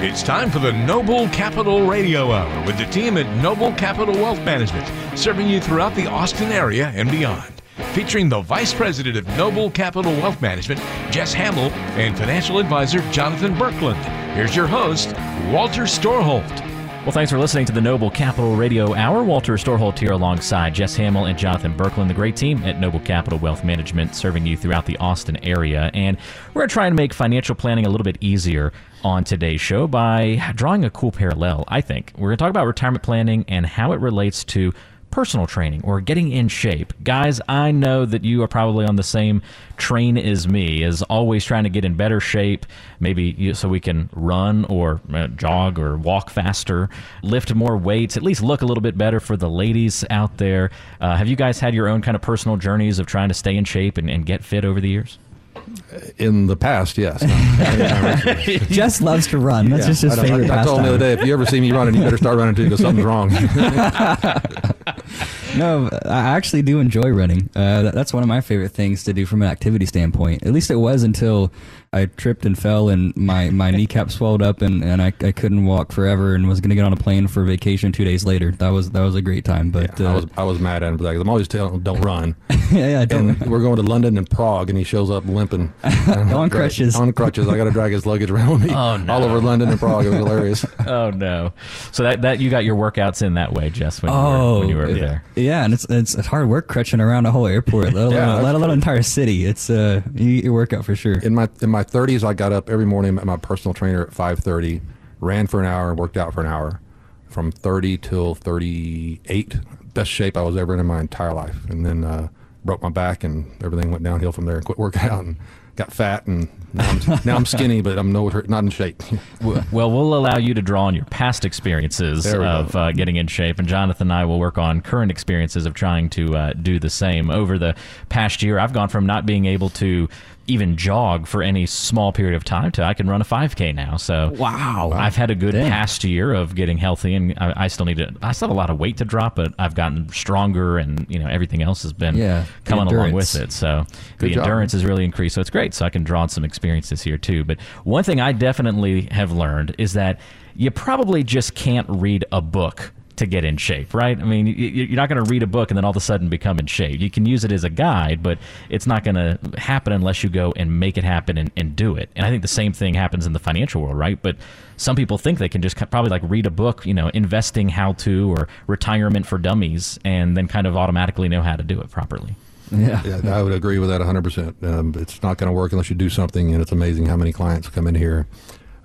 It's time for the Noble Capital Radio Hour with the team at Noble Capital Wealth Management, serving you throughout the Austin area and beyond. Featuring the Vice President of Noble Capital Wealth Management, Jess Hamill, and Financial Advisor Jonathan Berkland. Here's your host, Walter Storholt. Well, thanks for listening to the Noble Capital Radio Hour. Walter Storholt here alongside Jess Hamill and Jonathan Berkland, the great team at Noble Capital Wealth Management, serving you throughout the Austin area. And we're going to try and make financial planning a little bit easier on today's show by drawing a cool parallel, I think. We're going to talk about retirement planning and how it relates to personal training or getting in shape. Guys, I know that you are probably on the same train as me, as always trying to get in better shape, maybe so we can run or uh, jog or walk faster, lift more weights, at least look a little bit better for the ladies out there. Uh, have you guys had your own kind of personal journeys of trying to stay in shape and, and get fit over the years? In the past, yes. Jess loves to run. That's Yeah. just his I, favorite I, I told him the other day, if you ever see me running, you better start running too because something's wrong. No, I actually do enjoy running. Uh, that's one of my favorite things to do from an activity standpoint. At least it was until I tripped and fell and my, my kneecap swelled up and, and I, I couldn't walk forever and was going to get on a plane for vacation two days later. That was that was a great time. But I uh, was I was mad at him because I'm always telling him don't run. yeah, yeah, don't. And we're going to London and Prague, and he shows up limping On crutches. On crutches. I got to drag his luggage around with me Oh, no. all over London and Prague. It was hilarious. oh, no. So that, that you got your workouts in that way, Jess, when, you, Oh, were, when you were yeah. there. Yeah, and it's it's it's hard work crutching around a whole airport, let alone, Yeah, let that's- alone entire city. It's uh, you get your workout for sure. In my in my 30s, I got up every morning at my personal trainer at 5:30, ran for an hour, and worked out for an hour. From 30 till 38, best shape I was ever in in my entire life. And then uh, broke my back, and everything went downhill from there. And quit working out and got fat, and now I'm, now I'm skinny, but I'm no not in shape. Well, we'll allow you to draw on your past experiences There we go. of uh, getting in shape, and Jonathan and I will work on current experiences of trying to uh, do the same. Over the past year, I've gone from not being able to even jog for any small period of time to I can run a 5K now. So Wow. I've had a good Dang. past year of getting healthy, and I, I still need to. I still have a lot of weight to drop, but I've gotten stronger, and you know everything else has been Yeah, coming along with it. So Good the job. endurance has really increased. So it's great. So I can draw on some experiences here too. But one thing I definitely have learned is that you probably just can't read a book to get in shape, right? I mean, y- y- you're not going to read a book and then all of a sudden become in shape. You can use it as a guide, but it's not going to happen unless you go and make it happen and, and do it. And I think the same thing happens in the financial world, right? But some people think they can just probably like read a book, you know, investing how to or retirement for dummies, and then kind of automatically know how to do it properly. Yeah. Yeah, I would agree with that 100%. Um, it's not going to work unless you do something, and it's amazing how many clients come in here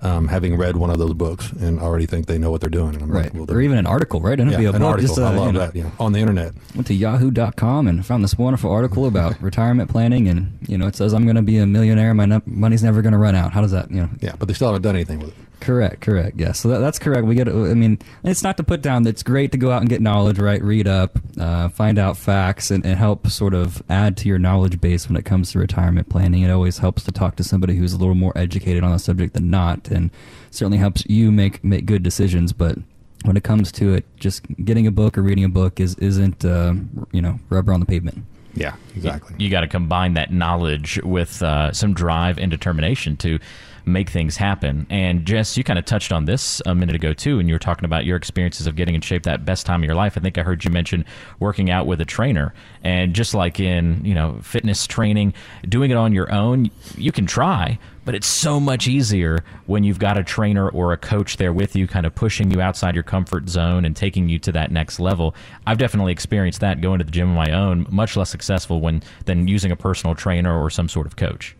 um, having read one of those books and already think they know what they're doing. And I'm Right. like, well, Or even an article, right? It yeah, be a an book. article. Just uh, I you love know, that. Yeah, on the internet. Went to yahoo.com and found this wonderful article about retirement planning. And, you know, it says, I'm going to be a millionaire. My money's never going to run out. How does that, you know? Yeah, but they still haven't done anything with it. Correct, correct. Yeah, so that, that's correct. We get. I mean, it's not to put down. It's great to go out and get knowledge, right? Read up, uh, find out facts, and, and help sort of add to your knowledge base when it comes to retirement planning. It always helps to talk to somebody who's a little more educated on the subject than not, and certainly helps you make make good decisions. But when it comes to it, just getting a book or reading a book is isn't uh, you know rubber on the pavement. Yeah, exactly. You got to combine that knowledge with uh, some drive and determination to make things happen. And Jess, you kind of touched on this a minute ago too, and you were talking about your experiences of getting in shape that best time of your life. I think I heard you mention working out with a trainer, and just like in you know fitness training, doing it on your own, you can try. But it's so much easier when you've got a trainer or a coach there with you, kind of pushing you outside your comfort zone and taking you to that next level. I've definitely experienced that going to the gym on my own, much less successful when than using a personal trainer or some sort of coach.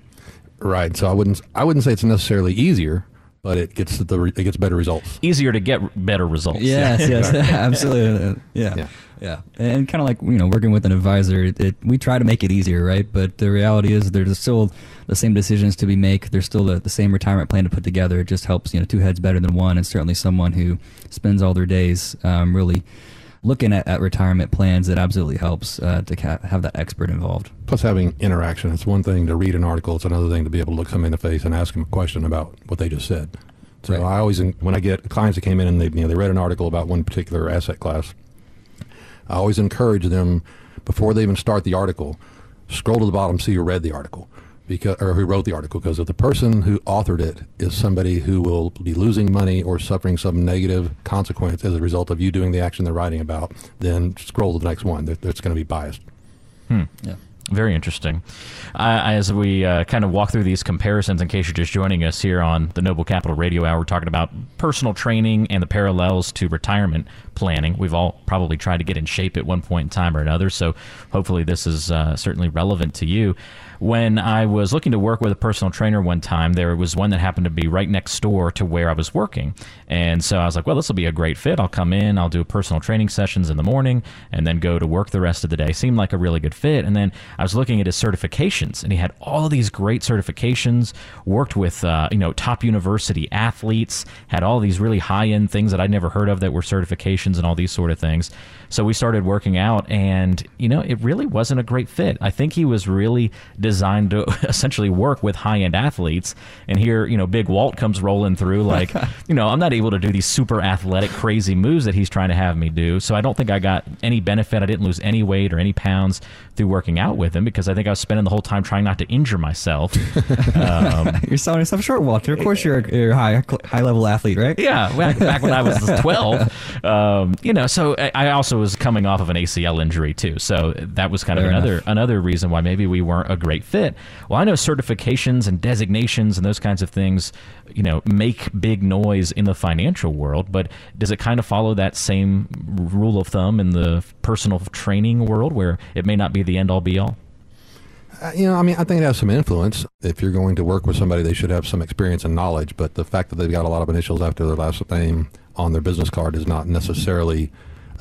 Right. So I wouldn't I wouldn't say it's necessarily easier, but it gets the re- it gets better results. Easier to get better results. Yes, yes, absolutely. Yeah, Yeah. yeah, And kind of like you know, working with an advisor, it, it, we try to make it easier, right? But the reality is, there's still the same decisions to be made. There's still the, the same retirement plan to put together. It just helps, you know, two heads better than one, and certainly someone who spends all their days um, really looking at, at retirement plans. It absolutely helps uh, to ca- have that expert involved. Plus, having interaction. It's one thing to read an article. It's another thing to be able to look somebody in the face and ask them a question about what they just said. So Right. I always, when I get clients that came in and they, you know, they read an article about one particular asset class, I always encourage them before they even start the article, scroll to the bottom, see who read the article. Because or who wrote the article because if the person who authored it is somebody who will be losing money or suffering some negative consequence as a result of you doing the action they're writing about, then scroll to the next one. That's going to be biased. Yeah. Very interesting. Uh, as we uh, kind of walk through these comparisons, in case you're just joining us here on the Noble Capital Radio Hour, we're talking about personal training and the parallels to retirement planning. We've all probably tried to get in shape at one point in time or another, so hopefully this is uh, certainly relevant to you. When I was looking to work with a personal trainer one time, there was one that happened to be right next door to where I was working. And so I was like, well, this will be a great fit. I'll come in, I'll do personal training sessions in the morning, and then go to work the rest of the day. Seemed like a really good fit. And then I was looking at his certifications, and he had all of these great certifications, worked with, uh, you know, top university athletes, had all these really high end things that I'd never heard of that were certifications and all these sort of things. So we started working out, and, you know, it really wasn't a great fit. I think he was really to essentially work with high end athletes. And here, you know, Big Walt comes rolling through like, you know, I'm not able to do these super athletic, crazy moves that he's trying to have me do. So I don't think I got any benefit. I didn't lose any weight or any pounds through working out with him because I think I was spending the whole time trying not to injure myself. Um, You're selling yourself short, Walter. Of course, you're a, you're a high high level athlete, right? Yeah, back, back when I was 12. Um, you know, so I I also was coming off of an ACL injury too. So that was kind Fair of another enough. another reason why maybe we weren't a great fit. Well, I know certifications and designations and those kinds of things, you know, make big noise in the financial world, but does it kind of follow that same rule of thumb in the personal training world where it may not be the end all be all? Uh, you know, I mean, I think it has some influence. If you're going to work with somebody, they should have some experience and knowledge. But the fact that they've got a lot of initials after their last name on their business card does not necessarily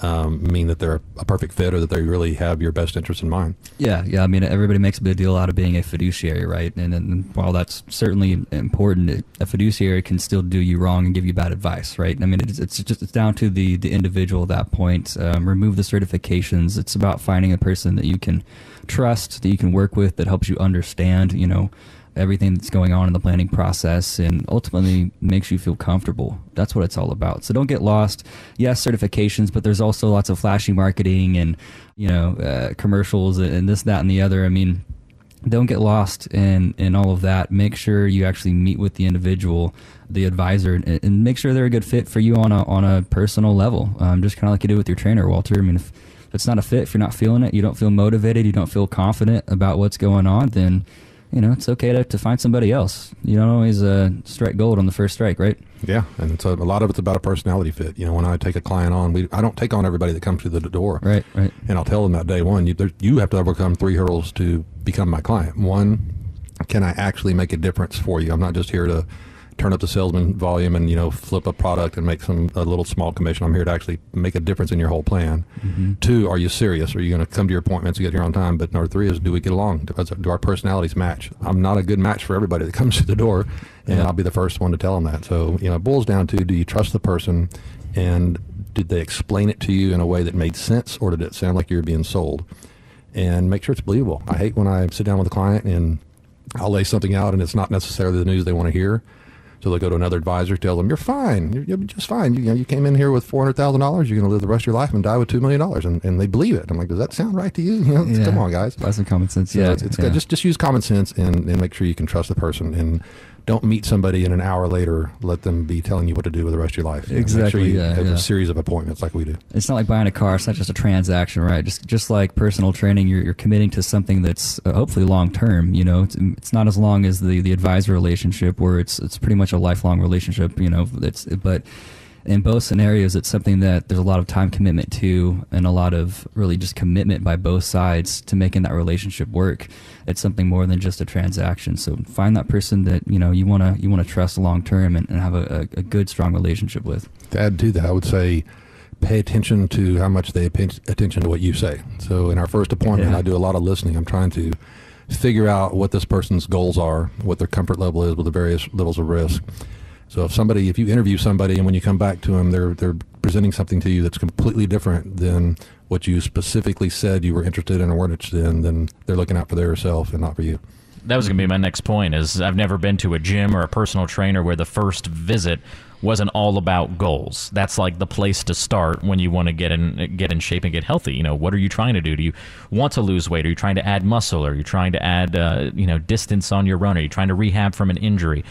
um, mean that they're a perfect fit or that they really have your best interest in mind. Yeah, yeah. I mean, everybody makes a big deal out of being a fiduciary, right? And, and while that's certainly important, a fiduciary can still do you wrong and give you bad advice, right? I mean, it's, it's just it's down to the the individual at that point. Um, remove the certifications. It's about finding a person that you can trust, that you can work with, that helps you understand, you know, everything that's going on in the planning process and ultimately makes you feel comfortable. That's what it's all about. So don't get lost. Yes, certifications, but there's also lots of flashy marketing and, you know, uh, commercials and this, that, and the other. I mean, don't get lost in, in all of that. Make sure you actually meet with the individual, the advisor, and, and make sure they're a good fit for you on a, on a personal level. Um, just kind of like you do with your trainer, Walter. I mean, if, if it's not a fit, if you're not feeling it, you don't feel motivated, you don't feel confident about what's going on, then you know it's okay to, to find somebody else. You don't always uh, strike gold on the first strike, right? Yeah, and so a lot of it's about a personality fit. You know, when I take a client on, we I don't take on everybody that comes through the door. Right, right. And I'll tell them that day one, you, there, you have to overcome three hurdles to become my client. One, can I actually make a difference for you? I'm not just here to turn up the salesman volume and you know flip a product and make some a little small commission. I'm here to actually make a difference in your whole plan. Mm-hmm. Two, are you serious? Are you going to come to your appointments and get here on time? But number three is, do we get along? Do our personalities match? I'm not a good match for everybody that comes through the door, and I'll be the first one to tell them that. So you know, it boils down to, do you trust the person, and did they explain it to you in a way that made sense, or did it sound like you were being sold? And make sure it's believable. I hate when I sit down with a client and I'll lay something out and it's not necessarily the news they want to hear. So they go to another advisor, tell them, "You're fine. You're, you'll be just fine. You, you know, you came in here with four hundred thousand dollars. You're going to live the rest of your life and die with two million dollars." And, and they believe it. I'm like, "Does that sound right to you? You know, it's- Come on, guys. Apply some common sense. So yeah, it's, it's yeah. Just just use common sense and, and make sure you can trust the person and don't meet somebody and an hour later let them be telling you what to do with the rest of your life. You know, make sure Exactly, you yeah, have yeah. a series of appointments like we do. it's not like buying a car. It's not just a transaction, right? Just just like personal training, you're, you're committing to something that's uh, hopefully long term. You know, it's, it's not as long as the, the advisor relationship, where it's it's pretty much a lifelong relationship. You know, it's but in both scenarios, it's something that there's a lot of time commitment to, and a lot of really just commitment by both sides to making that relationship work. It's something more than just a transaction. So find that person that you know you want to you want to trust long term and, and have a, a, good strong relationship with. To add to that, I would say pay attention to how much they pay attention to what you say. So in our first appointment, Yeah. I do a lot of listening. I'm trying to figure out what this person's goals are, what their comfort level is with the various levels of risk. So if somebody, if you interview somebody and when you come back to them, they're they're presenting something to you that's completely different than what you specifically said you were interested in or weren't interested in, then they're looking out for their self and not for you. That was going to be my next point. Is I've never been to a gym or a personal trainer where the first visit wasn't all about goals. That's like the place to start when you want to get in get in shape and get healthy. You know, what are you trying to do? Do you want to lose weight? Are you trying to add muscle? Are you trying to add uh, you know distance on your run? Are you trying to rehab from an injury?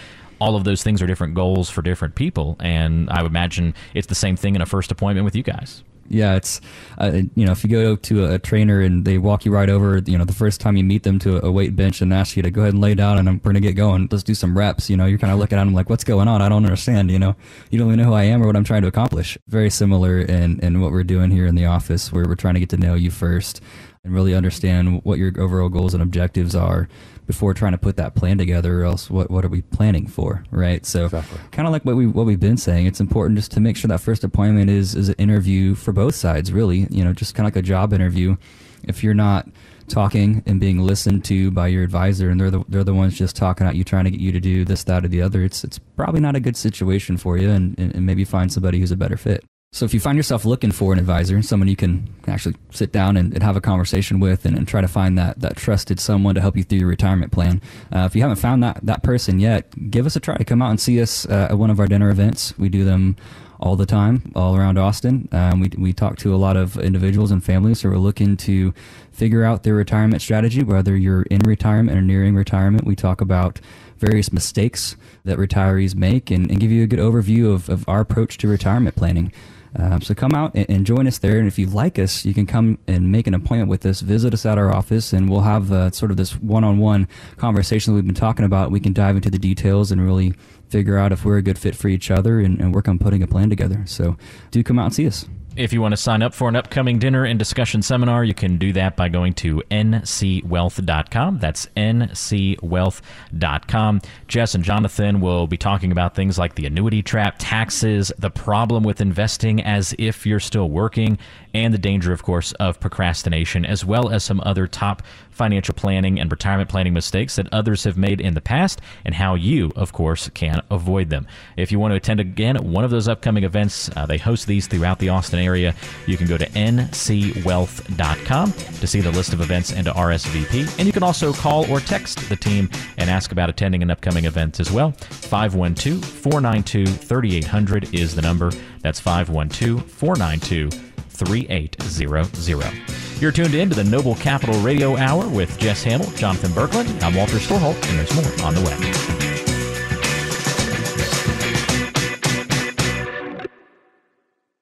All of those things are different goals for different people, and I would imagine it's the same thing in a first appointment with you guys yeah, it's uh, you know if you go to a, trainer and they walk you right over, you know the first time you meet them to a, weight bench and ask you to go ahead and lay down and I'm going to get going, let's do some reps. You know, you're kind of looking at them like, what's going on? I don't understand. You know, you don't even know who I am or what I'm trying to accomplish. Very similar in in what we're doing here in the office, where we're trying to get to know you first and really understand what your overall goals and objectives are before trying to put that plan together or else what, what are we planning for right? So exactly. kind of like what we what we've been saying it's important just to make sure that first appointment is is an interview for both sides really you know just kind of like a job interview. If you're not talking and being listened to by your advisor and they're the they're the ones just talking at you trying to get you to do this that or the other it's it's probably not a good situation for you and, and maybe find somebody who's a better fit so if you find yourself looking for an advisor, someone you can actually sit down and, and have a conversation with and, and, try to find that, that trusted someone to help you through your retirement plan. Uh, if you haven't found that, that person yet, give us a try. Come out and see us uh, at one of our dinner events. We do them all the time, all around Austin. Um, we, we talk to a lot of individuals and families who are looking to figure out their retirement strategy, whether you're in retirement or nearing retirement. We talk about various mistakes that retirees make and, and give you a good overview of, of our approach to retirement planning. Um, so come out and, and, join us there. And if you like us, you can come and make an appointment with us. Visit us at our office, and we'll have uh, sort of this one-on-one conversation we've been talking about. We can dive into the details and really figure out if we're a good fit for each other and, and work on putting a plan together. So do come out and see us. If you want to sign up for an upcoming dinner and discussion seminar, you can do that by going to ncwealth.com. That's ncwealth.com. Jess and Jonathan will be talking about things like the annuity trap, taxes, the problem with investing as if you're still working, and the danger, of course, of procrastination, as well as some other top financial planning and retirement planning mistakes that others have made in the past, and how you, of course, can avoid them. If you want to attend again one of those upcoming events, uh, they host these throughout the Austin area. You can go to ncwealth.com to see the list of events and to RSVP. And you can also call or text the team and ask about attending an upcoming event as well. 512 492 3800 is the number. That's 512 492 3800. You're tuned in to the Noble Capital Radio Hour with Jess Hamill, Jonathan Berkland. I'm Walter Storholt, and there's more on the way.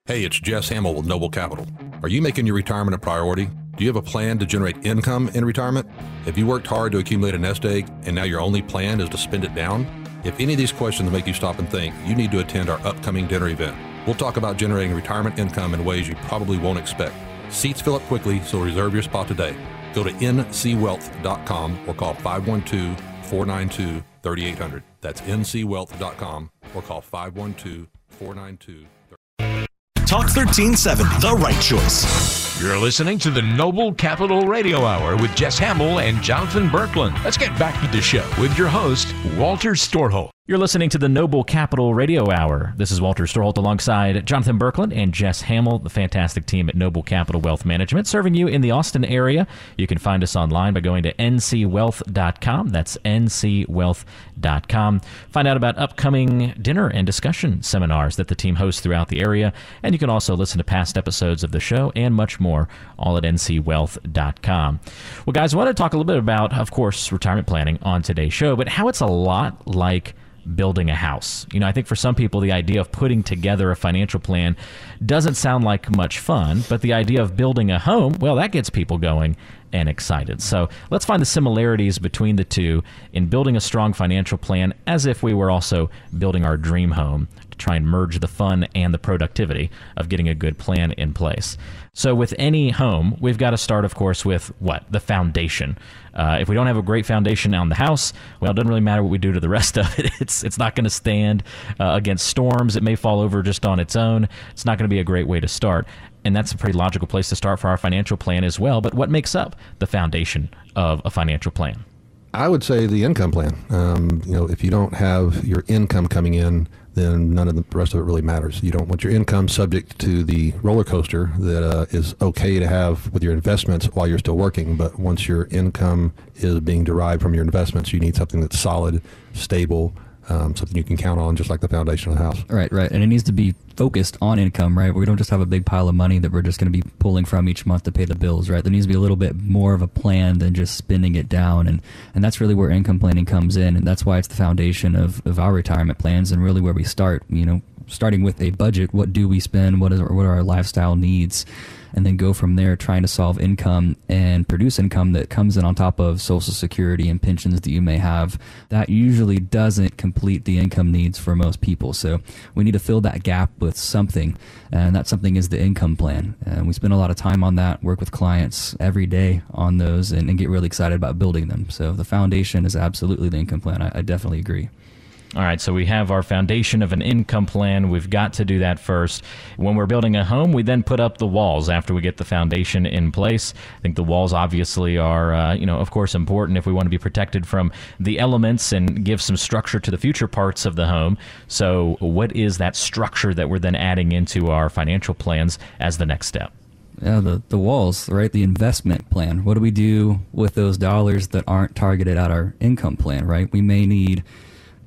Hey, it's Jess Hamill with Noble Capital. Are you making your retirement a priority? Do you have a plan to generate income in retirement? Have you worked hard to accumulate a nest egg and now your only plan is to spend it down? If any of these questions make you stop and think, you need to attend our upcoming dinner event. We'll talk about generating retirement income in ways you probably won't expect. Seats fill up quickly, so reserve your spot today. Go to ncwealth.com or call 512 492 3800. That's ncwealth.com or call 512 492 Talk 1370, the right choice. You're listening to the Noble Capital Radio Hour with Jess Hamill and Jonathan Berkland. Let's get back to the show with your host, Walter Storholt. You're listening to the Noble Capital Radio Hour. This is Walter Storholt alongside Jonathan Berkland and Jess Hamill, the fantastic team at Noble Capital Wealth Management, serving you in the Austin area. You can find us online by going to ncwealth.com. That's ncwealth.com. Find out about upcoming dinner and discussion seminars that the team hosts throughout the area. And you can also listen to past episodes of the show and much more, all at ncwealth.com. Well, guys, I want to talk a little bit about, of course, retirement planning on today's show, but how it's a lot like building a house. You know, I think for some people, the idea of putting together a financial plan doesn't sound like much fun, but the idea of building a home, well, that gets people going and excited. So let's find the similarities between the two in building a strong financial plan as if we were also building our dream home to try and merge the fun and the productivity of getting a good plan in place. So, with any home, we've got to start, of course, with what? The foundation. Uh, if we don't have a great foundation on the house, well, it doesn't really matter what we do to the rest of it. It's it's not going to stand uh, against storms. It may fall over just on its own. It's not going to be a great way to start. And that's a pretty logical place to start for our financial plan as well. But what makes up the foundation of a financial plan? I would say the income plan. Um, you know, if you don't have your income coming in, then none of the rest of it really matters. You don't want your income subject to the roller coaster that uh, is okay to have with your investments while you're still working. But once your income is being derived from your investments, you need something that's solid, stable, um, something you can count on, just like the foundation of the house. Right, right. And it needs to be focused on income, right? We don't just have a big pile of money that we're just going to be pulling from each month to pay the bills, right? There needs to be a little bit more of a plan than just spending it down. And, and that's really where income planning comes in. And that's why it's the foundation of, of our retirement plans and really where we start, you know, starting with a budget. What do we spend? What is what are our lifestyle needs? And then go from there trying to solve income and produce income that comes in on top of social security and pensions that you may have. That usually doesn't complete the income needs for most people. So we need to fill that gap with something and that something is the income plan. And we spend a lot of time on that work with clients every day on those and, and get really excited about building them. So the foundation is absolutely the income plan. I, I definitely agree all right, so we have our foundation of an income plan. We've got to do that first. When we're building a home, we then put up the walls after we get the foundation in place. I think the walls obviously are, uh, you know, of course, important if we want to be protected from the elements and give some structure to the future parts of the home. So, what is that structure that we're then adding into our financial plans as the next step? Yeah, the, the walls, right? The investment plan. What do we do with those dollars that aren't targeted at our income plan, right? We may need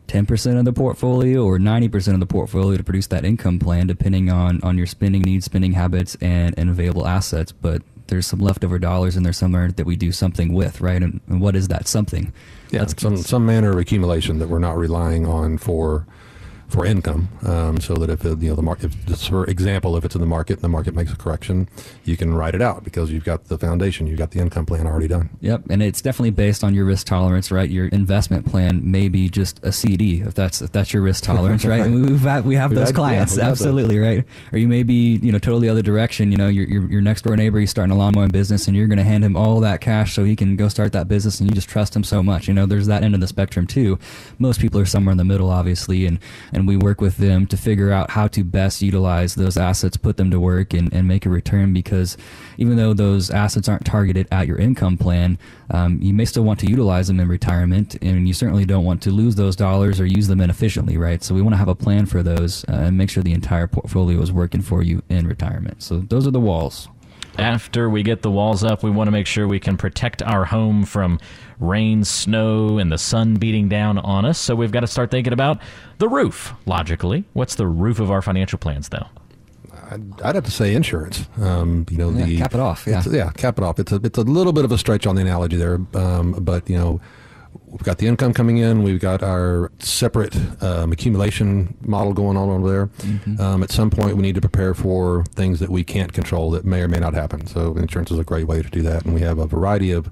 10% of the portfolio or 90% of the portfolio to produce that income plan, depending on, on your spending needs, spending habits, and, and available assets. But there's some leftover dollars in there somewhere that we do something with, right? And, and what is that something? Yeah, That's some, some manner of accumulation that we're not relying on for for income, um, so that if it, you know the market, just for example, if it's in the market and the market makes a correction, you can write it out because you've got the foundation, you've got the income plan already done. Yep, and it's definitely based on your risk tolerance, right? Your investment plan may be just a CD if that's if that's your risk tolerance, right? And we've had, we have we've those had, clients, yeah, absolutely, right? Or you may be you know totally other direction. You know, your your, your next door neighbor, he's starting a lawn mowing business, and you're going to hand him all that cash so he can go start that business, and you just trust him so much. You know, there's that end of the spectrum too. Most people are somewhere in the middle, obviously, and and we work with them them to figure out how to best utilize those assets, put them to work, and, and make a return. Because even though those assets aren't targeted at your income plan, um, you may still want to utilize them in retirement, and you certainly don't want to lose those dollars or use them inefficiently, right? So we want to have a plan for those uh, and make sure the entire portfolio is working for you in retirement. So those are the walls after we get the walls up, we want to make sure we can protect our home from rain, snow, and the sun beating down on us. So we've got to start thinking about the roof, logically. What's the roof of our financial plans, though? I'd, I'd have to say insurance. Um, you know, yeah, the cap it off. Yeah, yeah, cap it off. It's a it's a little bit of a stretch on the analogy there, um, but you know, we've got the income coming in. We've got our separate um, accumulation model going on over there. Mm-hmm. Um, at some point, we need to prepare for things that we can't control that may or may not happen. So insurance is a great way to do that, and we have a variety of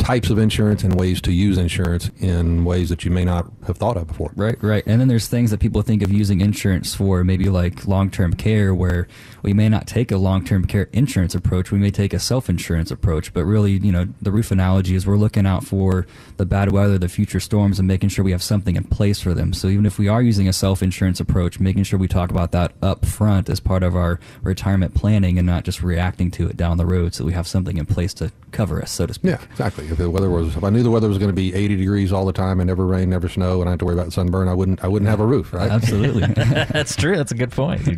types of insurance and ways to use insurance in ways that you may not have thought of before. Right, right. And then there's things that people think of using insurance for, maybe like long term care, where we may not take a long term care insurance approach. We may take a self insurance approach. But really, you know, the roof analogy is we're looking out for the bad weather, the future storms, and making sure we have something in place for them. So even if we are using a self insurance approach, making sure we talk about that up front as part of our retirement planning and not just reacting to it down the road so we have something in place to cover us, so to speak. Yeah, exactly if the weather was if I knew the weather was going to be 80 degrees all the time and never rain, never snow, and I had to worry about sunburn, I wouldn't I wouldn't have a roof, right? Absolutely, that's true. That's a good point.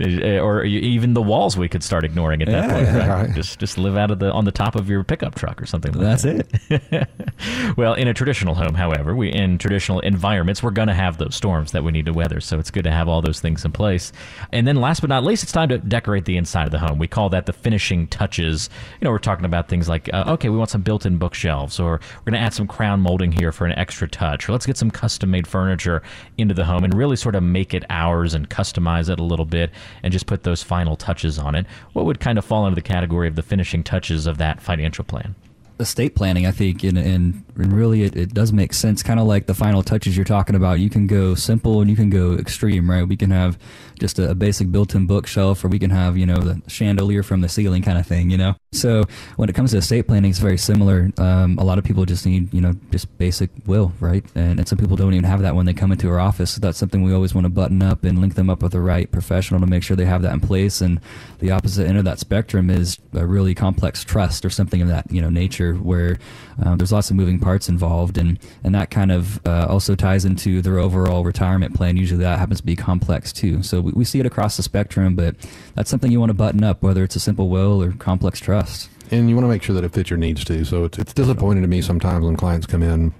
or even the walls we could start ignoring at that yeah, point. Right? right? Just just live out of the on the top of your pickup truck or something. Like that's that. it. well, in a traditional home, however, we in traditional environments, we're going to have those storms that we need to weather. So it's good to have all those things in place. And then last but not least, it's time to decorate the inside of the home. We call that the finishing touches. You know, we're talking about things like uh, okay, we want some built-in bookshelves, or we're going to add some crown molding here for an extra touch, or let's get some custom-made furniture into the home and really sort of make it ours and customize it a little bit and just put those final touches on it. What would kind of fall into the category of the finishing touches of that financial plan? Estate planning, I think, and, and, and really it, it does make sense. Kind of like the final touches you're talking about. You can go simple and you can go extreme, right? We can have just a, a basic built-in bookshelf, or we can have you know the chandelier from the ceiling kind of thing, you know. So when it comes to estate planning, it's very similar. Um, a lot of people just need you know just basic will, right? And, and some people don't even have that when they come into our office. So that's something we always want to button up and link them up with the right professional to make sure they have that in place. And the opposite end of that spectrum is a really complex trust or something of that you know nature where um, there's lots of moving parts involved, and and that kind of uh, also ties into their overall retirement plan. Usually, that happens to be complex too. So we, we see it across the spectrum, but that's something you want to button up, whether it's a simple will or complex trust. and you want to make sure that it fits your needs too. So it's, it's disappointing to me sometimes when clients come in,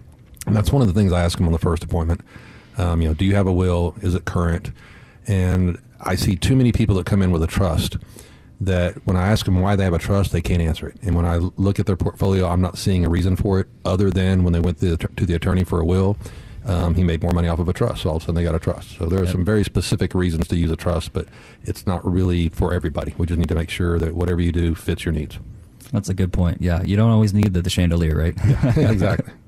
and that's one of the things I ask them on the first appointment. Um, you know, do you have a will? Is it current? And I see too many people that come in with a trust that when I ask them why they have a trust, they can't answer it. And when I look at their portfolio, I'm not seeing a reason for it other than when they went to the, to the attorney for a will. Um, he made more money off of a trust, so all of a sudden they got a trust. So there are some very specific reasons to use a trust, but it's not really for everybody. We just need to make sure that whatever you do fits your needs. That's a good point. Yeah, you don't always need the, the chandelier, right? Yeah, exactly.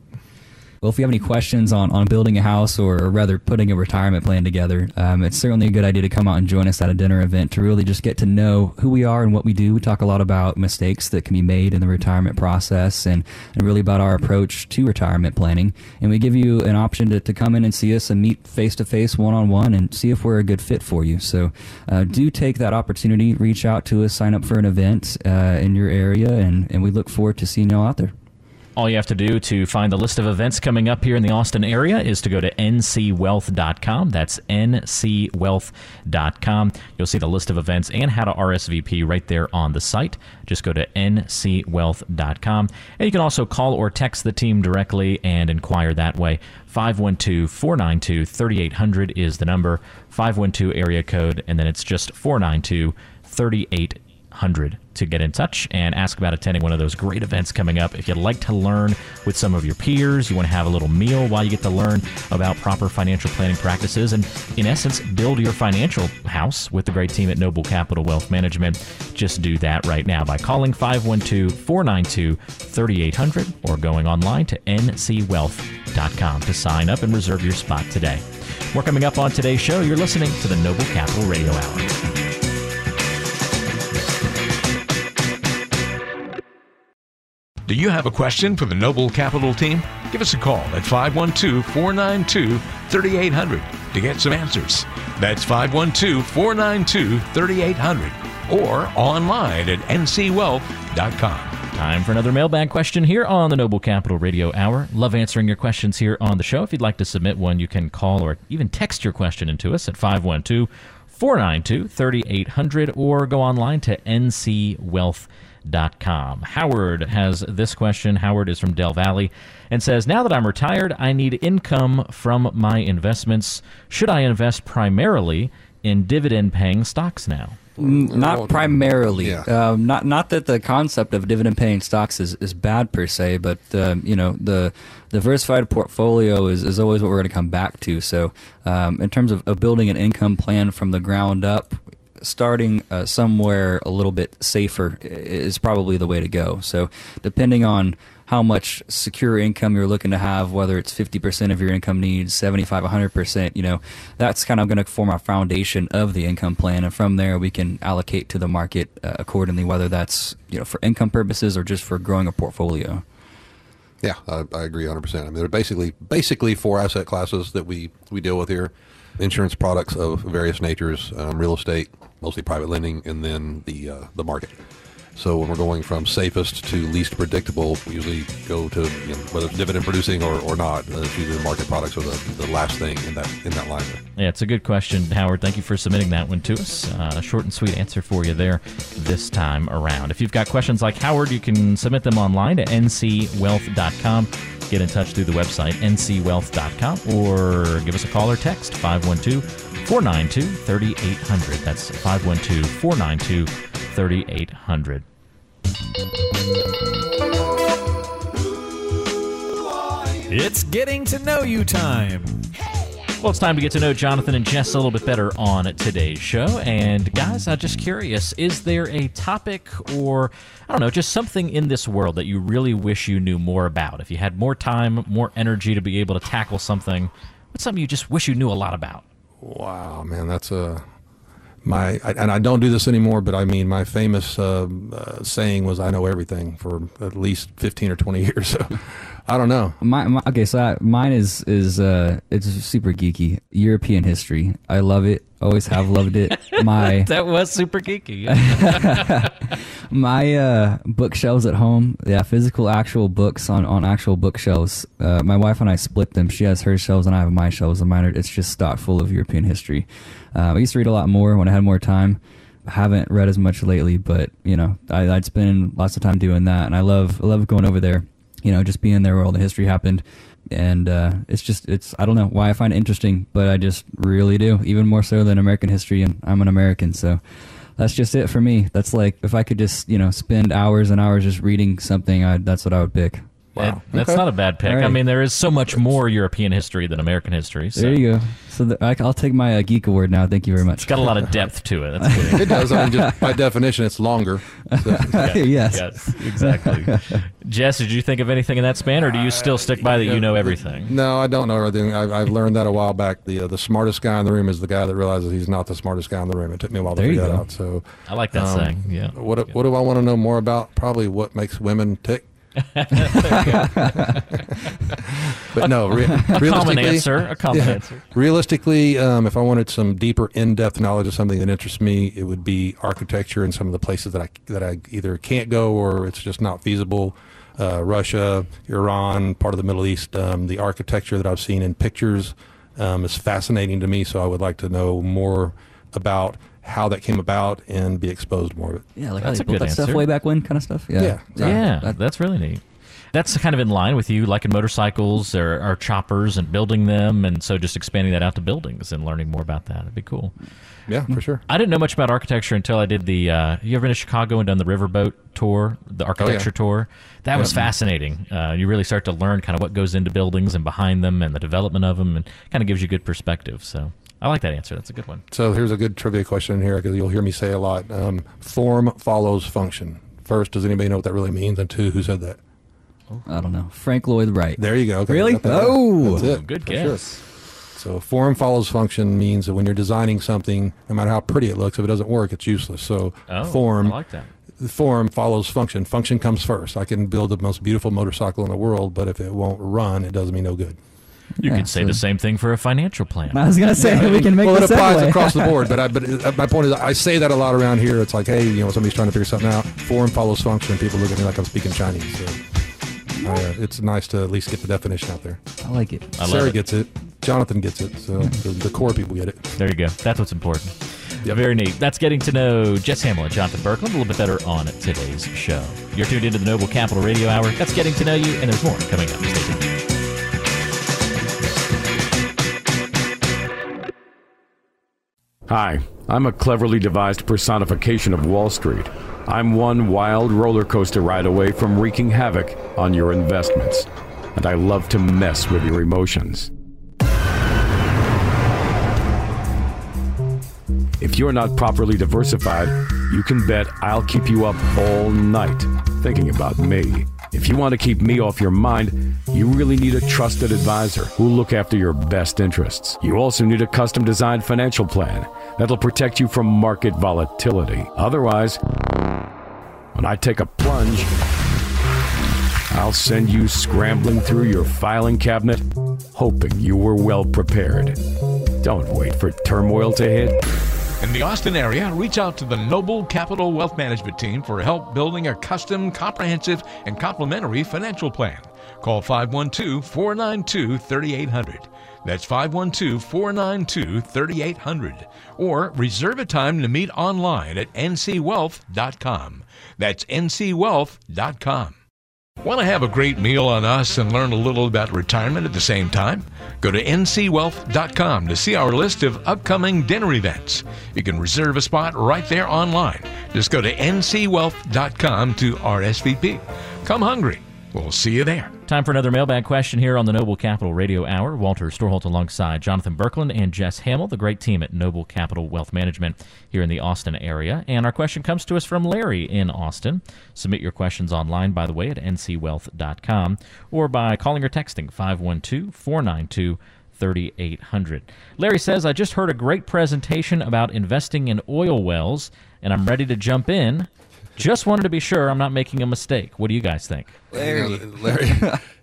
Well, if you have any questions on, on building a house or, or rather putting a retirement plan together, um, it's certainly a good idea to come out and join us at a dinner event to really just get to know who we are and what we do. We talk a lot about mistakes that can be made in the retirement process and, and really about our approach to retirement planning. And we give you an option to, to come in and see us and meet face to face, one on one, and see if we're a good fit for you. So uh, do take that opportunity, reach out to us, sign up for an event uh, in your area, and, and we look forward to seeing you all out there. All you have to do to find the list of events coming up here in the Austin area is to go to ncwealth.com. That's ncwealth.com. You'll see the list of events and how to RSVP right there on the site. Just go to ncwealth.com. And you can also call or text the team directly and inquire that way. 512 492 3800 is the number. 512 area code, and then it's just 492 3800 to get in touch and ask about attending one of those great events coming up. If you'd like to learn with some of your peers, you want to have a little meal while you get to learn about proper financial planning practices and, in essence, build your financial house with the great team at Noble Capital Wealth Management, just do that right now by calling 512 492 3800 or going online to ncwealth.com to sign up and reserve your spot today. We're coming up on today's show. You're listening to the Noble Capital Radio Hour. Do you have a question for the Noble Capital team? Give us a call at 512 492 3800 to get some answers. That's 512 492 3800 or online at ncwealth.com. Time for another mailbag question here on the Noble Capital Radio Hour. Love answering your questions here on the show. If you'd like to submit one, you can call or even text your question into us at 512 492 3800 or go online to ncwealth.com. Howard has this question. Howard is from Del Valle and says, Now that I'm retired, I need income from my investments. Should I invest primarily in dividend paying stocks now? Mm, Not primarily. Yeah. Um, not not that the concept of dividend paying stocks is, is bad per se, but um, you know the diversified portfolio is, is always what we're going to come back to. So um, in terms of, of building an income plan from the ground up, starting uh, somewhere a little bit safer is probably the way to go. So depending on how much secure income you're looking to have, whether it's 50% of your income needs, 75, 100%, you know, that's kind of going to form our foundation of the income plan. And from there, we can allocate to the market uh, accordingly, whether that's, you know, for income purposes or just for growing a portfolio. Yeah, I, I agree 100. percent I mean, they're basically basically four asset classes that we we deal with here: insurance products of various natures, um, real estate, mostly private lending, and then the uh, the market. So when we're going from safest to least predictable, we usually go to you know, whether it's dividend producing or, or not. Uh, it's usually the market products are the, the last thing in that in that line. Yeah, it's a good question, Howard. Thank you for submitting that one to us. Uh, a short and sweet answer for you there this time around. If you've got questions like Howard, you can submit them online to ncwealth.com. Get in touch through the website, ncwealth.com, or give us a call or text 512 492 3800. That's 512 492 3800. It's getting to know you time. Well, it's time to get to know Jonathan and Jess a little bit better on today's show. And guys, I'm just curious: is there a topic, or I don't know, just something in this world that you really wish you knew more about? If you had more time, more energy to be able to tackle something, what's something you just wish you knew a lot about? Wow, man, that's a my and I don't do this anymore. But I mean, my famous uh, uh, saying was, "I know everything" for at least fifteen or twenty years. So I don't know. My, my okay, so I, mine is is uh it's super geeky. European history. I love it. Always have loved it. My That was super geeky. My uh, bookshelves at home, yeah, physical, actual books on, on actual bookshelves. Uh, my wife and I split them. She has her shelves and I have my shelves. And mine are, it's just stocked full of European history. Uh, I used to read a lot more when I had more time. Haven't read as much lately, but you know, I, I'd spend lots of time doing that, and I love I love going over there. You know, just being there where all the history happened, and uh, it's just it's I don't know why I find it interesting, but I just really do, even more so than American history, and I'm an American, so that's just it for me. That's like if I could just you know spend hours and hours just reading something, I, that's what I would pick. And that's Okay. not a bad pick. All right. I mean, there is so much more European history than American history. So There you go. So the, I, I'll take my uh, geek award now. Thank you very much. It's got a lot of depth to it. That's. It does. I mean, just by definition, it's longer. So, yes. Yes, exactly. Jess, did you think of anything in that span, or do you still stick by that you know everything? no, I don't know everything. I've, I've learned that a while back. The uh, the smartest guy in the room is the guy that realizes he's not the smartest guy in the room. It took me a while to There you figure that out. So, I like that um, saying. Yeah. What what do I want to know more about? Probably what makes women tick. But no, re- A common realistically, answer. A common Yeah. answer. Realistically, um, if I wanted some deeper, in-depth knowledge of something that interests me, it would be architecture and some of the places that I that I either can't go or it's just not feasible. Uh, Russia, Iran, part of the Middle East. Um, the architecture that I've seen in pictures um, is fascinating to me. So I would like to know more about how that came about and be exposed more of it. Yeah, like That's how they built good that stuff way back when, kind of stuff. Yeah, Yeah. Yeah, That- that's really neat. That's kind of in line with you liking motorcycles or, or choppers and building them, and so just expanding that out to buildings and learning more about that. It'd be cool. Yeah, for sure. I didn't know much about architecture until I did the. Uh, you ever been to Chicago and done the riverboat tour, the architecture tour? That was fascinating. Uh, you really start to learn kind of what goes into buildings and behind them and the development of them, and kind of gives you good perspective. So I like that answer. That's a good one. So here's a good trivia question here because you'll hear me say a lot. Um, form follows function. First, does anybody know what that really means? And two, who said that? I don't know. Frank Lloyd Wright. There you go. Okay, Really? got. Oh. That's it. Good for guess. So form follows function means that when you're designing something, no matter how pretty it looks, if it doesn't work, it's useless. So Oh, form I like that. form follows function. Function comes first. I can build the most beautiful motorcycle in the world, but if it won't run, it does me no good. You Yeah, could say so- the same thing for a financial plan. I was gonna say we can make well, the it applies segue. across the board, but I, but uh, my point is, I say that a lot around here. It's like, hey, you know, somebody's trying to figure something out. Form follows function. People look at me like I'm speaking Chinese. So uh, it's nice to at least get the definition out there. I like it. I love Sarah it. gets it. Jonathan gets it. So the, the core people get it. There you go. That's what's important. Yep. Very neat. That's getting to know Jess Hamill and Jonathan Berkland a little bit better on today's show. You're tuned into the Noble Capital Radio Hour. That's getting to know you, and there's more coming up. Stay tuned. Hi, I'm a cleverly devised personification of Wall Street. I'm one wild roller coaster ride away from wreaking havoc on your investments, and I love to mess with your emotions. If you're not properly diversified, you can bet I'll keep you up all night thinking about me. If you want to keep me off your mind, you really need a trusted advisor who'll look after your best interests. You also need a custom designed financial plan that'll protect you from market volatility. Otherwise, when I take a plunge, I'll send you scrambling through your filing cabinet, hoping you were well prepared. Don't wait for turmoil to hit. In the Austin area, reach out to the Noble Capital Wealth Management Team for help building a custom, comprehensive, and complimentary financial plan. Call 512 492 3800. That's 512 492 3800. Or reserve a time to meet online at ncwealth.com. That's ncwealth.com. Want to have a great meal on us and learn a little about retirement at the same time? Go to ncwealth.com to see our list of upcoming dinner events. You can reserve a spot right there online. Just go to ncwealth.com to RSVP. Come hungry. We'll see you there. Time for another mailbag question here on the Noble Capital Radio Hour. Walter Storholt alongside Jonathan Berkland and Jess Hamill, the great team at Noble Capital Wealth Management here in the Austin area. And our question comes to us from Larry in Austin. Submit your questions online, by the way, at ncwealth.com or by calling or texting 512 492 3800. Larry says, I just heard a great presentation about investing in oil wells, and I'm ready to jump in. Just wanted to be sure I'm not making a mistake. What do you guys think? Larry, you know, Larry,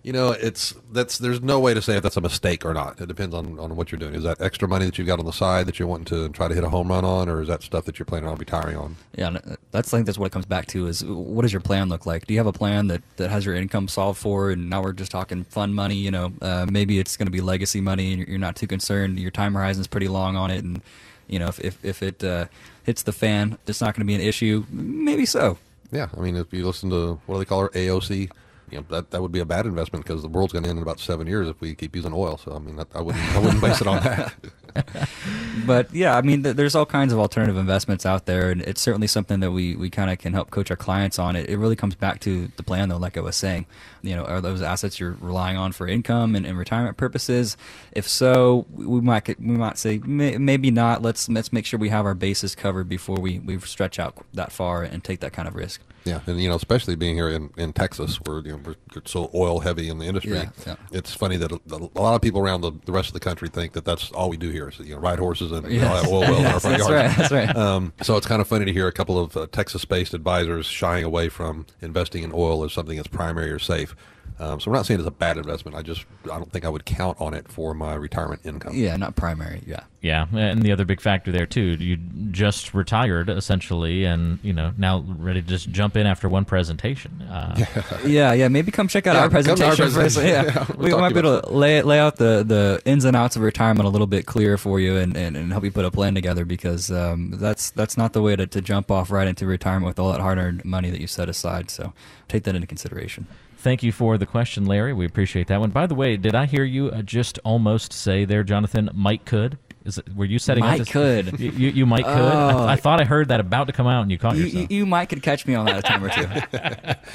you know, it's that's there's no way to say if that's a mistake or not. It depends on, on what you're doing. Is that extra money that you've got on the side that you're wanting to try to hit a home run on, or is that stuff that you're planning on retiring on? Yeah, that's I think that's what it comes back to is what does your plan look like? Do you have a plan that, that has your income solved for? And now we're just talking fun money. You know, uh, maybe it's going to be legacy money, and you're not too concerned. Your time horizon's pretty long on it, and you know if if, if it uh, hits the fan, it's not going to be an issue. Maybe so. Yeah, I mean, if you listen to what do they call her AOC, you know that that would be a bad investment because the world's going to end in about seven years if we keep using oil. So I mean, I wouldn't I wouldn't base it on that. But yeah, I mean, th- there's all kinds of alternative investments out there, and it's certainly something that we, we kind of can help coach our clients on. It, it really comes back to the plan, though, like I was saying. You know, are those assets you're relying on for income and, and retirement purposes? If so, we might we might say may, maybe not. Let's let's make sure we have our bases covered before we, we stretch out that far and take that kind of risk. Yeah, and you know, especially being here in, in Texas, where you know we're so oil heavy in the industry. Yeah, yeah. It's funny that a, a, lot of people around the, the rest of the country think that that's all we do here is you know ride horses and yes. you know, have oil wells in our front that's yard. Right, that's right. Um, so it's kind of funny to hear a couple of uh, Texas-based advisors shying away from investing in oil as something that's primary or safe. Um, so we're not saying it's a bad investment. I just I don't think I would count on it for my retirement income. Yeah, not primary. Yeah. Yeah, and the other big factor there too, you just retired essentially, and you know now ready to just jump in after one presentation. Uh, yeah, yeah. Maybe come check out Yeah, our come to our presentation Yeah, Yeah, we'll we might be able to lay lay out the the ins and outs of retirement a little bit clearer for you, and, and, and help you put a plan together because um, that's that's not the way to, to jump off right into retirement with all that hard earned money that you set aside. So take that into consideration. Thank you for the question, Larry. We appreciate that one. By the way, did I hear you uh, just almost say there, Jonathan? Mike could. Is it, were you setting Might up? this- could. You, you, you might could. Oh. I, I thought I heard that about to come out, and you caught You, yourself. you, you might could catch me on that a time or two.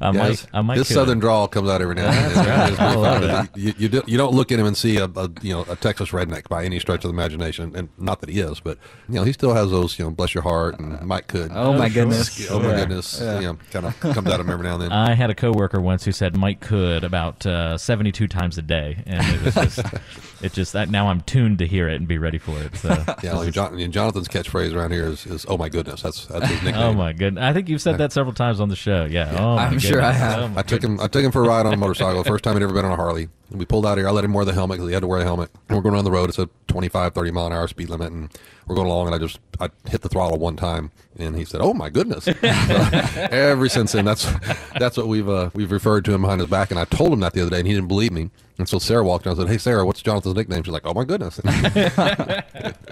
I Yeah, might. I might his could. southern drawl comes out every now and then. right. I love funny. You, you, do, you don't look at him and see a, a you know a Texas redneck by any stretch of the imagination, and not that he is, but you know he still has those you know bless your heart and Mike could. Oh, my sure. goodness. Oh my Yeah. goodness! You know, kind of comes out of him every now and then. I had a coworker once who said Mike could about uh, 72 times a day, and it was just, it just that now I'm tuned to hear it and be ready for it. So. yeah, like John, and Jonathan's catchphrase around here is, is "Oh my goodness!" That's that's his nickname. Oh my goodness! I think you've said that several times on the show. Yeah. Oh my I'm sure I have. Oh my I took him. I took him for a ride on a motorcycle. The first time he'd ever been on a Harley. And we pulled out here. I let him wear the helmet because he had to wear a helmet. And we're going down the road. It's a 25, 30 mile an hour speed limit, and we're going along. And I just I hit the throttle one time, and he said, "Oh my goodness!" So, ever since then, that's that's what we've uh, we've referred to him behind his back. And I told him that the other day, and he didn't believe me. And so Sarah walked in and said, "Hey Sarah, what's Jonathan's nickname?" She's like, "Oh my goodness."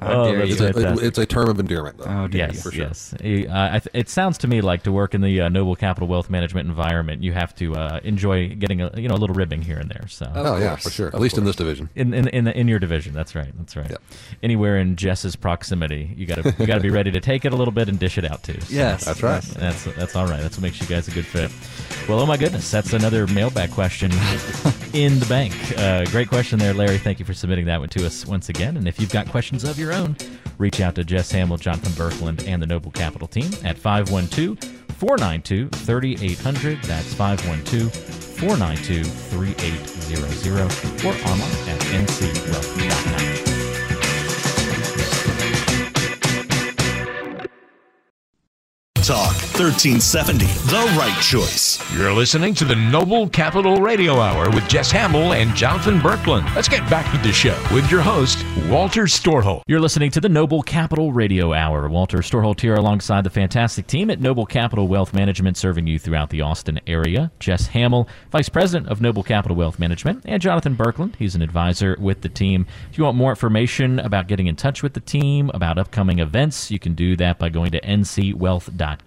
Oh, it's, a, it's a term of endearment, though. Oh, dear. Yes, for sure. yes. Uh, it sounds to me like to work in the uh, Noble Capital Wealth Management environment, you have to uh, enjoy getting a you know a little ribbing here and there. So Oh yeah, for sure. Of At least in this division. in in in, the, in your division, that's right, that's right. Yep. Anywhere in Jess's proximity, you got to you got to be ready to take it a little bit and dish it out too. So Yes. That's right. That's that's all right. That's what makes you guys a good fit. Well, oh my goodness, that's another mailbag question in the bank. Uh, great question there, Larry. Thank you for submitting that one to us once again. And if you've got questions of your own, reach out to Jess Hamill, Jonathan Berkland, and the Noble Capital team at 512 492 3800. That's 512 492 3800 or online at ncwealth.com. Talk 1370, the right choice. You're listening to the Noble Capital Radio Hour with Jess Hamill and Jonathan Berkland. Let's get back to the show with your host, Walter Storholt. You're listening to the Noble Capital Radio Hour. Walter Storholt here alongside the fantastic team at Noble Capital Wealth Management, serving you throughout the Austin area. Jess Hamill, Vice President of Noble Capital Wealth Management, and Jonathan Berkland. He's an advisor with the team. If you want more information about getting in touch with the team, about upcoming events, you can do that by going to ncwealth.com.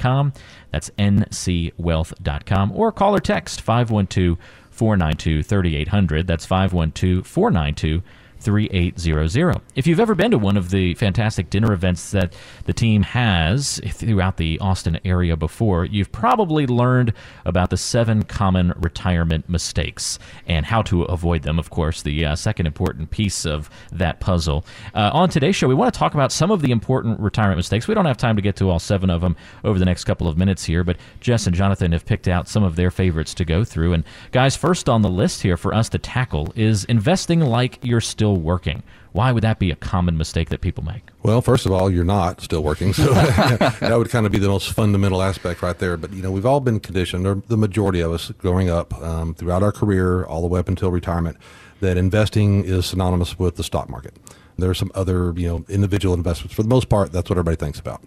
That's ncwealth.com. Or call or text 512 492 3800. That's 512 492 3800. If you've ever been to one of the fantastic dinner events that the team has throughout the Austin area before, you've probably learned about the seven common retirement mistakes and how to avoid them, of course, the uh, second important piece of that puzzle. Uh, on today's show, we want to talk about some of the important retirement mistakes. We don't have time to get to all seven of them over the next couple of minutes here, but Jess and Jonathan have picked out some of their favorites to go through. And guys, first on the list here for us to tackle is investing like you're still still working. Why would that be a common mistake that people make? Well, first of all, you're not still working, so that would kind of be the most fundamental aspect right there. But you know, we've all been conditioned, or the majority of us, growing up um, throughout our career, all the way up until retirement, that investing is synonymous with the stock market. There are some other, you know, individual investments. For the most part, that's what everybody thinks about.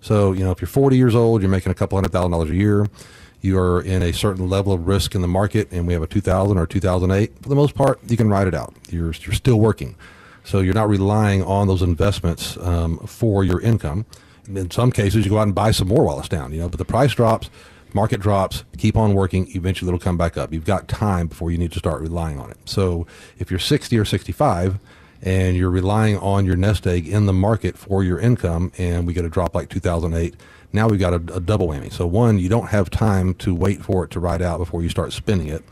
So, you know, if you're 40 years old, you're making a couple hundred thousand dollars a year, you are in a certain level of risk in the market, and we have a 2000 or 2008. For the most part, you can ride it out. You're you're still working, so you're not relying on those investments um, for your income. In some cases, you go out and buy some more while it's down. You know, but the price drops, market drops, keep on working. Eventually, it'll come back up. You've got time before you need to start relying on it. So, if you're 60 or 65 and you're relying on your nest egg in the market for your income, and we get a drop like 2008, now we've got a, a, double whammy. So one, you don't have time to wait for it to ride out before you start spending it.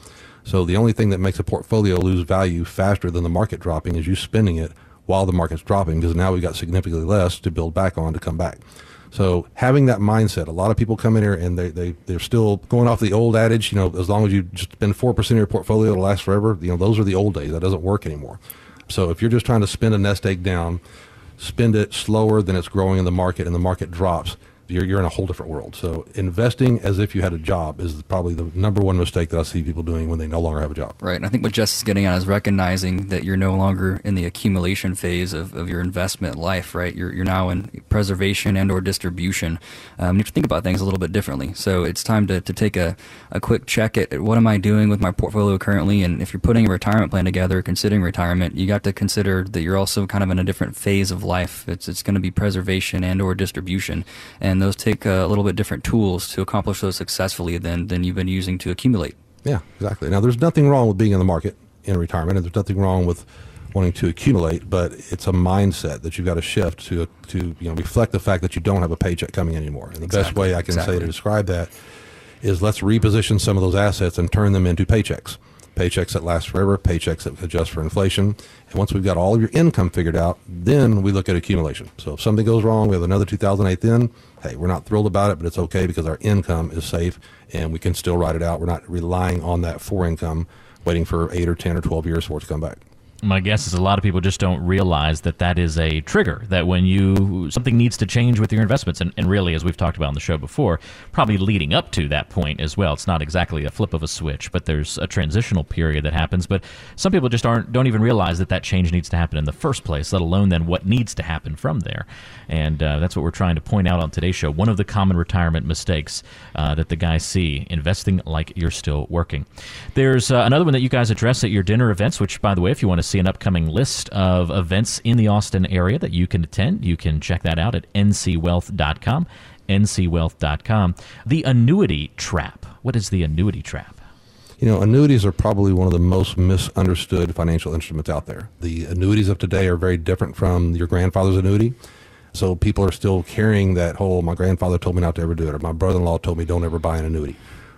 So the only thing that makes a portfolio lose value faster than the market dropping is you spending it while the market's dropping, because now we've got significantly less to build back on to come back. So having that mindset, a lot of people come in here and they, they, they're still going off the old adage, you know, as long as you just spend 4% of your portfolio, it'll last forever. You know, those are the old days. That doesn't work anymore. So if you're just trying to spend a nest egg down, spend it slower than it's growing in the market and the market drops, you're, you're in a whole different world. So investing as if you had a job is probably the number one mistake that I see people doing when they no longer have a job. Right. And I think what Jess is getting at is recognizing that you're no longer in the accumulation phase of, of your investment life, right? You're, you're now in preservation and or distribution. Um, you have to think about things a little bit differently. So it's time to, to take a, a quick check at, at what am I doing with my portfolio currently? And if you're putting a retirement plan together, considering retirement, you got to consider that you're also kind of in a different phase of life. It's, it's going to be preservation and or distribution. And those take a little bit different tools to accomplish those successfully than, than you've been using to accumulate. Yeah, exactly. Now, there's nothing wrong with being in the market in retirement, and there's nothing wrong with wanting to accumulate, but it's a mindset that you've got to shift to to you know reflect the fact that you don't have a paycheck coming anymore. And the exactly. best way I can exactly. say to describe that is let's reposition some of those assets and turn them into paychecks paychecks that last forever, paychecks that adjust for inflation. And once we've got all of your income figured out, then we look at accumulation. So if something goes wrong, we have another 2008 then, hey, we're not thrilled about it, but it's okay because our income is safe and we can still ride it out. We're not relying on that for income, waiting for 8 or 10 or 12 years for it to come back my guess is a lot of people just don't realize that that is a trigger that when you something needs to change with your investments and, and really as we've talked about on the show before probably leading up to that point as well it's not exactly a flip of a switch but there's a transitional period that happens but some people just aren't don't even realize that that change needs to happen in the first place let alone then what needs to happen from there and uh, that's what we're trying to point out on today's show one of the common retirement mistakes uh, that the guys see investing like you're still working there's uh, another one that you guys address at your dinner events which by the way if you want to see an upcoming list of events in the Austin area that you can attend. You can check that out at ncwealth.com. ncwealth.com. The annuity trap. What is the annuity trap? You know, annuities are probably one of the most misunderstood financial instruments out there. The annuities of today are very different from your grandfather's annuity. So people are still carrying that whole, my grandfather told me not to ever do it, or my brother in law told me don't ever buy an annuity.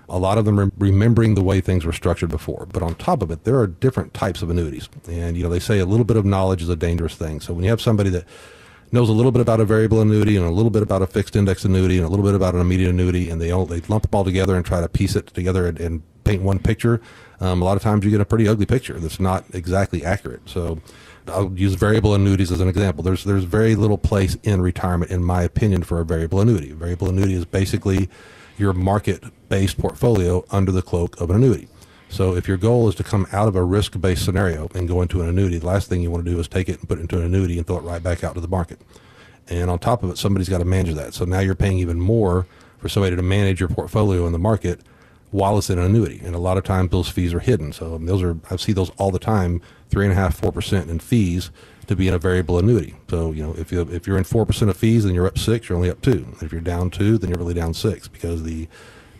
A lot of them are remembering the way things were structured before. But on top of it, there are different types of annuities. And, you know, they say a little bit of knowledge is a dangerous thing. So when you have somebody that knows a little bit about a variable annuity and a little bit about a fixed index annuity and a little bit about an immediate annuity, and they all, they lump them all together and try to piece it together and, and paint one picture. Um, a lot of times you get a pretty ugly picture that's not exactly accurate. So I'll use variable annuities as an example. There's there's very little place in retirement, in my opinion, for a variable annuity. A variable annuity is basically your market based portfolio under the cloak of an annuity. So if your goal is to come out of a risk based scenario and go into an annuity, the last thing you want to do is take it and put it into an annuity and throw it right back out to the market. And on top of it, somebody's got to manage that. So now you're paying even more for somebody to manage your portfolio in the market while it's in an annuity. And a lot of times those fees are hidden. So those are I see those all the time, three and a half, four percent in fees to be in a variable annuity. So, you know, if you if you're in four percent of fees, then you're up six. You're only up two. If you're down two, then you're really down six because the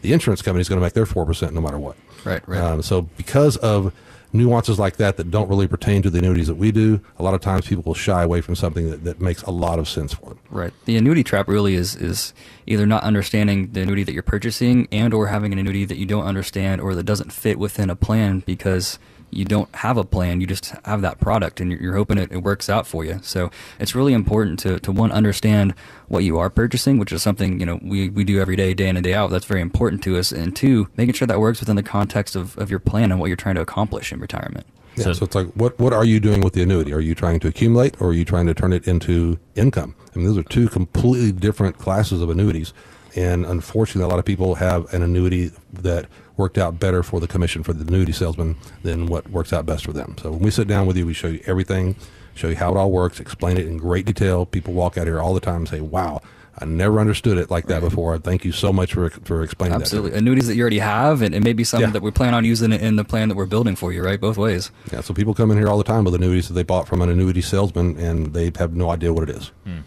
the insurance company is going to make their four percent no matter what. Right. Right. Um, so, because of nuances like that that don't really pertain to the annuities that we do, a lot of times people will shy away from something that, that makes a lot of sense for them. Right. The annuity trap really is is either not understanding the annuity that you're purchasing and or having an annuity that you don't understand or that doesn't fit within a plan because you don't have a plan. You just have that product and you're, hoping it, it, works out for you. So it's really important to, to one, understand what you are purchasing, which is something, you know, we, we do every day, day in and day out. That's very important to us. And two, making sure that works within the context of, of your plan and what you're trying to accomplish in retirement. Yeah, So- so, it's like, what what are you doing with the annuity? Are you trying to accumulate, or are you trying to turn it into income? I mean, those are two completely different classes of annuities, and unfortunately, a lot of people have an annuity that worked out better for the commission for the annuity salesman than what works out best for them. So when we sit down with you, we show you everything, show you how it all works, explain it in great detail. People walk out here all the time and say, "Wow." I never understood it like that before. Thank you so much for for explaining Absolutely. that. me. Annuities that you already have, and, and maybe something Yeah. that we plan on using in the plan that we're building for you, right? Both ways. Yeah, so people come in here all the time with annuities that they bought from an annuity salesman, and they have no idea what it is. Hmm.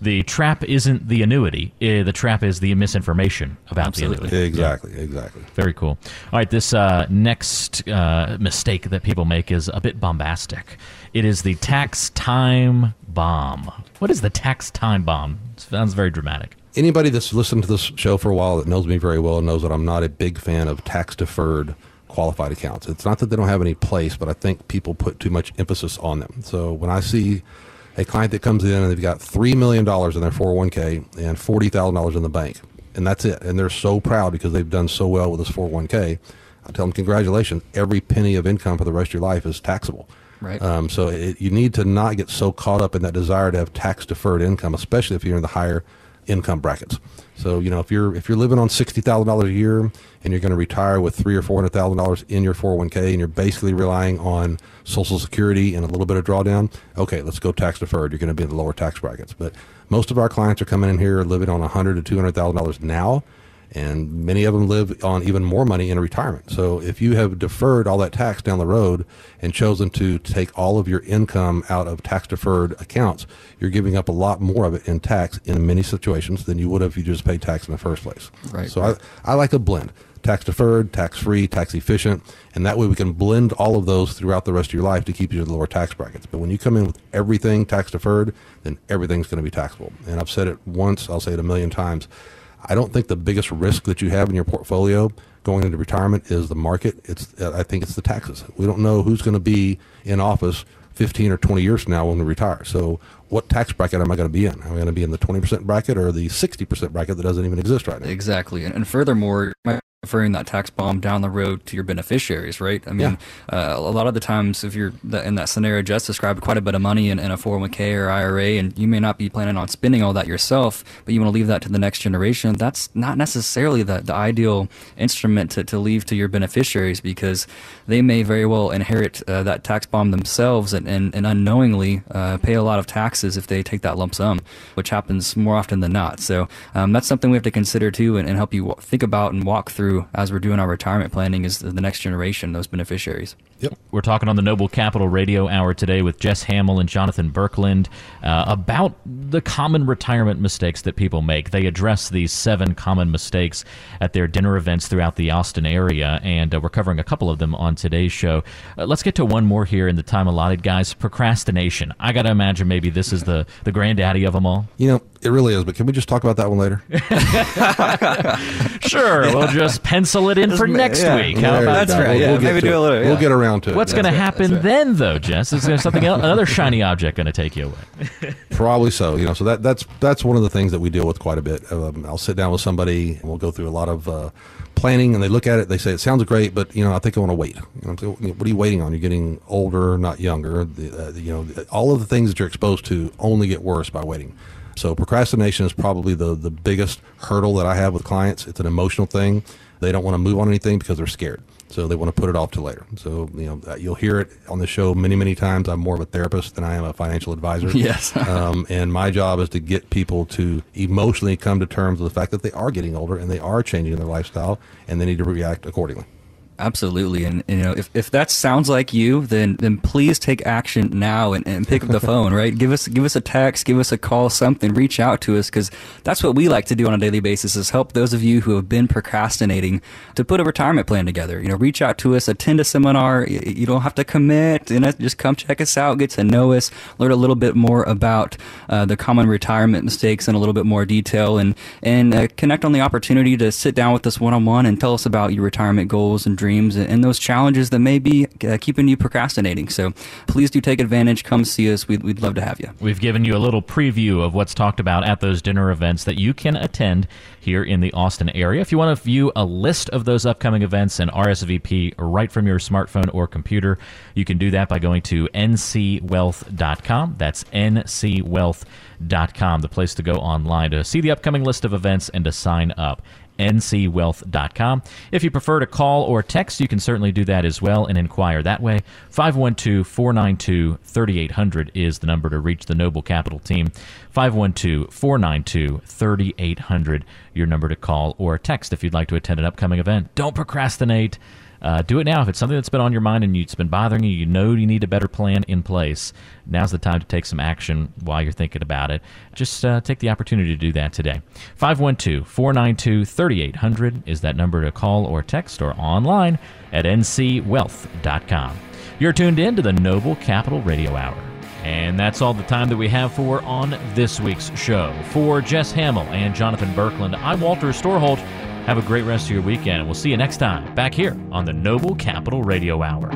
The trap isn't the annuity. Uh, the trap is the misinformation about Absolutely. the annuity. Exactly, exactly. Very cool. All right, this uh, next uh, mistake that people make is a bit bombastic. It is the tax time bomb. What is the tax time bomb? sounds very dramatic. Anybody that's listened to this show for a while that knows me very well knows that I'm not a big fan of tax deferred qualified accounts. It's not that they don't have any place, but I think people put too much emphasis on them. So when I see a client that comes in and they've got $3 million in their 401k and $40,000 in the bank, and that's it, and they're so proud because they've done so well with this 401k, I tell them, congratulations, every penny of income for the rest of your life is taxable. Right. Um, so it, you need to not get so caught up in that desire to have tax deferred income, especially if you're in the higher income brackets. So you know if you're if you're living on sixty thousand dollars a year and you're going to retire with three or four hundred thousand dollars in your four hundred one k and you're basically relying on Social Security and a little bit of drawdown, okay, let's go tax deferred. You're going to be in the lower tax brackets. But most of our clients are coming in here living on a hundred to two hundred thousand dollars now and many of them live on even more money in retirement. So if you have deferred all that tax down the road and chosen to take all of your income out of tax deferred accounts, you're giving up a lot more of it in tax in many situations than you would have if you just paid tax in the first place. Right, So right. I, I like a blend. Tax deferred, tax free, tax efficient, and that way we can blend all of those throughout the rest of your life to keep you in the lower tax brackets. But when you come in with everything tax deferred, then everything's going to be taxable. And I've said it once, I'll say it a million times. I don't think the biggest risk that you have in your portfolio going into retirement is the market. It's I think it's the taxes. We don't know who's going to be in office 15 or 20 years from now when we retire. So what tax bracket am I going to be in? Am I going to be in the 20% bracket or the 60% bracket that doesn't even exist right now? Exactly. And, and furthermore, you referring that tax bomb down the road to your beneficiaries, right? I mean, uh, a lot of the times, if you're in that scenario just described, quite a bit of money in, in a 401k or IRA, and you may not be planning on spending all that yourself, but you want to leave that to the next generation, that's not necessarily the, the ideal instrument to, to leave to your beneficiaries because they may very well inherit uh, that tax bomb themselves and, and, and unknowingly uh, pay a lot of taxes if they take that lump sum, which happens more often than not. So um, that's something we have to consider too and, and help you think about and walk through as we're doing our retirement planning is the, the next generation, those beneficiaries. Yep. We're talking on the Noble Capital Radio Hour today with Jess Hamill and Jonathan Berkland uh, about the common retirement mistakes that people make. They address these seven common mistakes at their dinner events throughout the Austin area, and uh, we're covering a couple of them on today's show. Uh, let's get to one more here in the time allotted, guys. Procrastination. I got to imagine maybe this is the, the granddaddy of them all. You know, it really is, but can we just talk about that one later? Sure, we'll just pencil it in for next yeah. week. How about That's go. right, yeah. get Maybe to do it. a little, We'll get around to it. What's going to happen then, though, Jess? Is there something else, another shiny object going to take you away? Probably so. You know, so that that's that's one of the things that we deal with quite a bit. Um, I'll sit down with somebody and we'll go through a lot of uh, planning, and they look at it. They say it sounds great, but you know, I think I want to wait. You know, what are you waiting on? You're getting older, not younger. The, uh, you know, all of the things that you're exposed to only get worse by waiting. So procrastination is probably the the biggest hurdle that I have with clients. It's an emotional thing. They don't want to move on anything because they're scared. So they want to put it off to later. So you know, uh, you'll hear it on the show many, many times. I'm more of a therapist than I am a financial advisor. Yes. um, and my job is to get people to emotionally come to terms with the fact that they are getting older and they are changing their lifestyle, and they need to react accordingly. Absolutely, and, you know if, if that sounds like you, then then please take action now and, and pick up the phone. Right, give us give us a text, give us a call, something. Reach out to us because that's what we like to do on a daily basis. Is help those of you who have been procrastinating to put a retirement plan together. You know, reach out to us, attend a seminar. You, you don't have to commit. You know, just come check us out, get to know us, learn a little bit more about uh, the common retirement mistakes in a little bit more detail, and and uh, connect on the opportunity to sit down with us one on one and tell us about your retirement goals and dreams dreams and those challenges that may be uh, keeping you procrastinating. So please do take advantage. Come see us. We'd, we'd love to have you. We've given you a little preview of what's talked about at those dinner events that you can attend here in the Austin area. If you want to view a list of those upcoming events and RSVP right from your smartphone or computer, you can do that by going to ncwealth.com. That's ncwealth.com, the place to go online to see the upcoming list of events and to sign up ncwealth.com. If you prefer to call or text, you can certainly do that as well and inquire that way. 512 492 3800 is the number to reach the Noble Capital team. 512 492 3800, your number to call or text if you'd like to attend an upcoming event. Don't procrastinate. Uh, do it now. If it's something that's been on your mind and it's been bothering you, you know you need a better plan in place. Now's the time to take some action while you're thinking about it. Just uh, take the opportunity to do that today. 512 492 3800 is that number to call or text or online at ncwealth.com. You're tuned in to the Noble Capital Radio Hour. And that's all the time that we have for on this week's show. For Jess Hamill and Jonathan Berkland, I'm Walter Storholt. Have a great rest of your weekend, and we'll see you next time back here on the Noble Capital Radio Hour.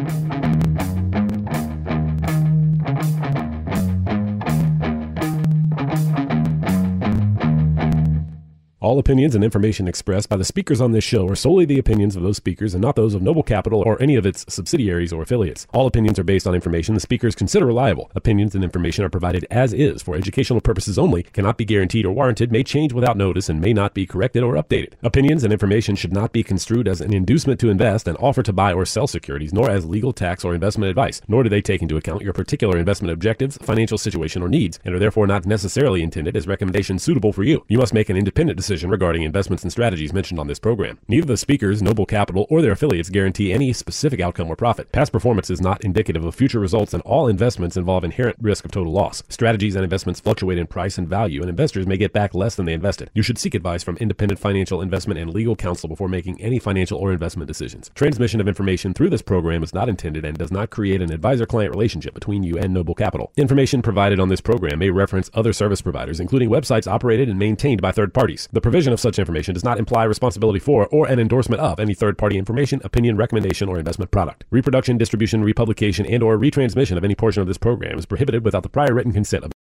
All opinions and information expressed by the speakers on this show are solely the opinions of those speakers and not those of Noble Capital or any of its subsidiaries or affiliates. All opinions are based on information the speakers consider reliable. Opinions and information are provided as is for educational purposes only, cannot be guaranteed or warranted, may change without notice, and may not be corrected or updated. Opinions and information should not be construed as an inducement to invest, an offer to buy or sell securities, nor as legal tax or investment advice, nor do they take into account your particular investment objectives, financial situation, or needs, and are therefore not necessarily intended as recommendations suitable for you. You must make an independent decision regarding investments and strategies mentioned on this program. Neither the speakers, Noble Capital, or their affiliates guarantee any specific outcome or profit. Past performance is not indicative of future results, and all investments involve inherent risk of total loss. Strategies and investments fluctuate in price and value, and investors may get back less than they invested. You should seek advice from independent financial investment and legal counsel before making any financial or investment decisions. Transmission of information through this program is not intended and does not create an advisor client relationship between you and Noble Capital. Information provided on this program may reference other service providers, including websites operated and maintained by third parties. The provision of such information does not imply responsibility for or an endorsement of any third party information, opinion, recommendation, or investment product. Reproduction, distribution, republication, and or retransmission of any portion of this program is prohibited without the prior written consent of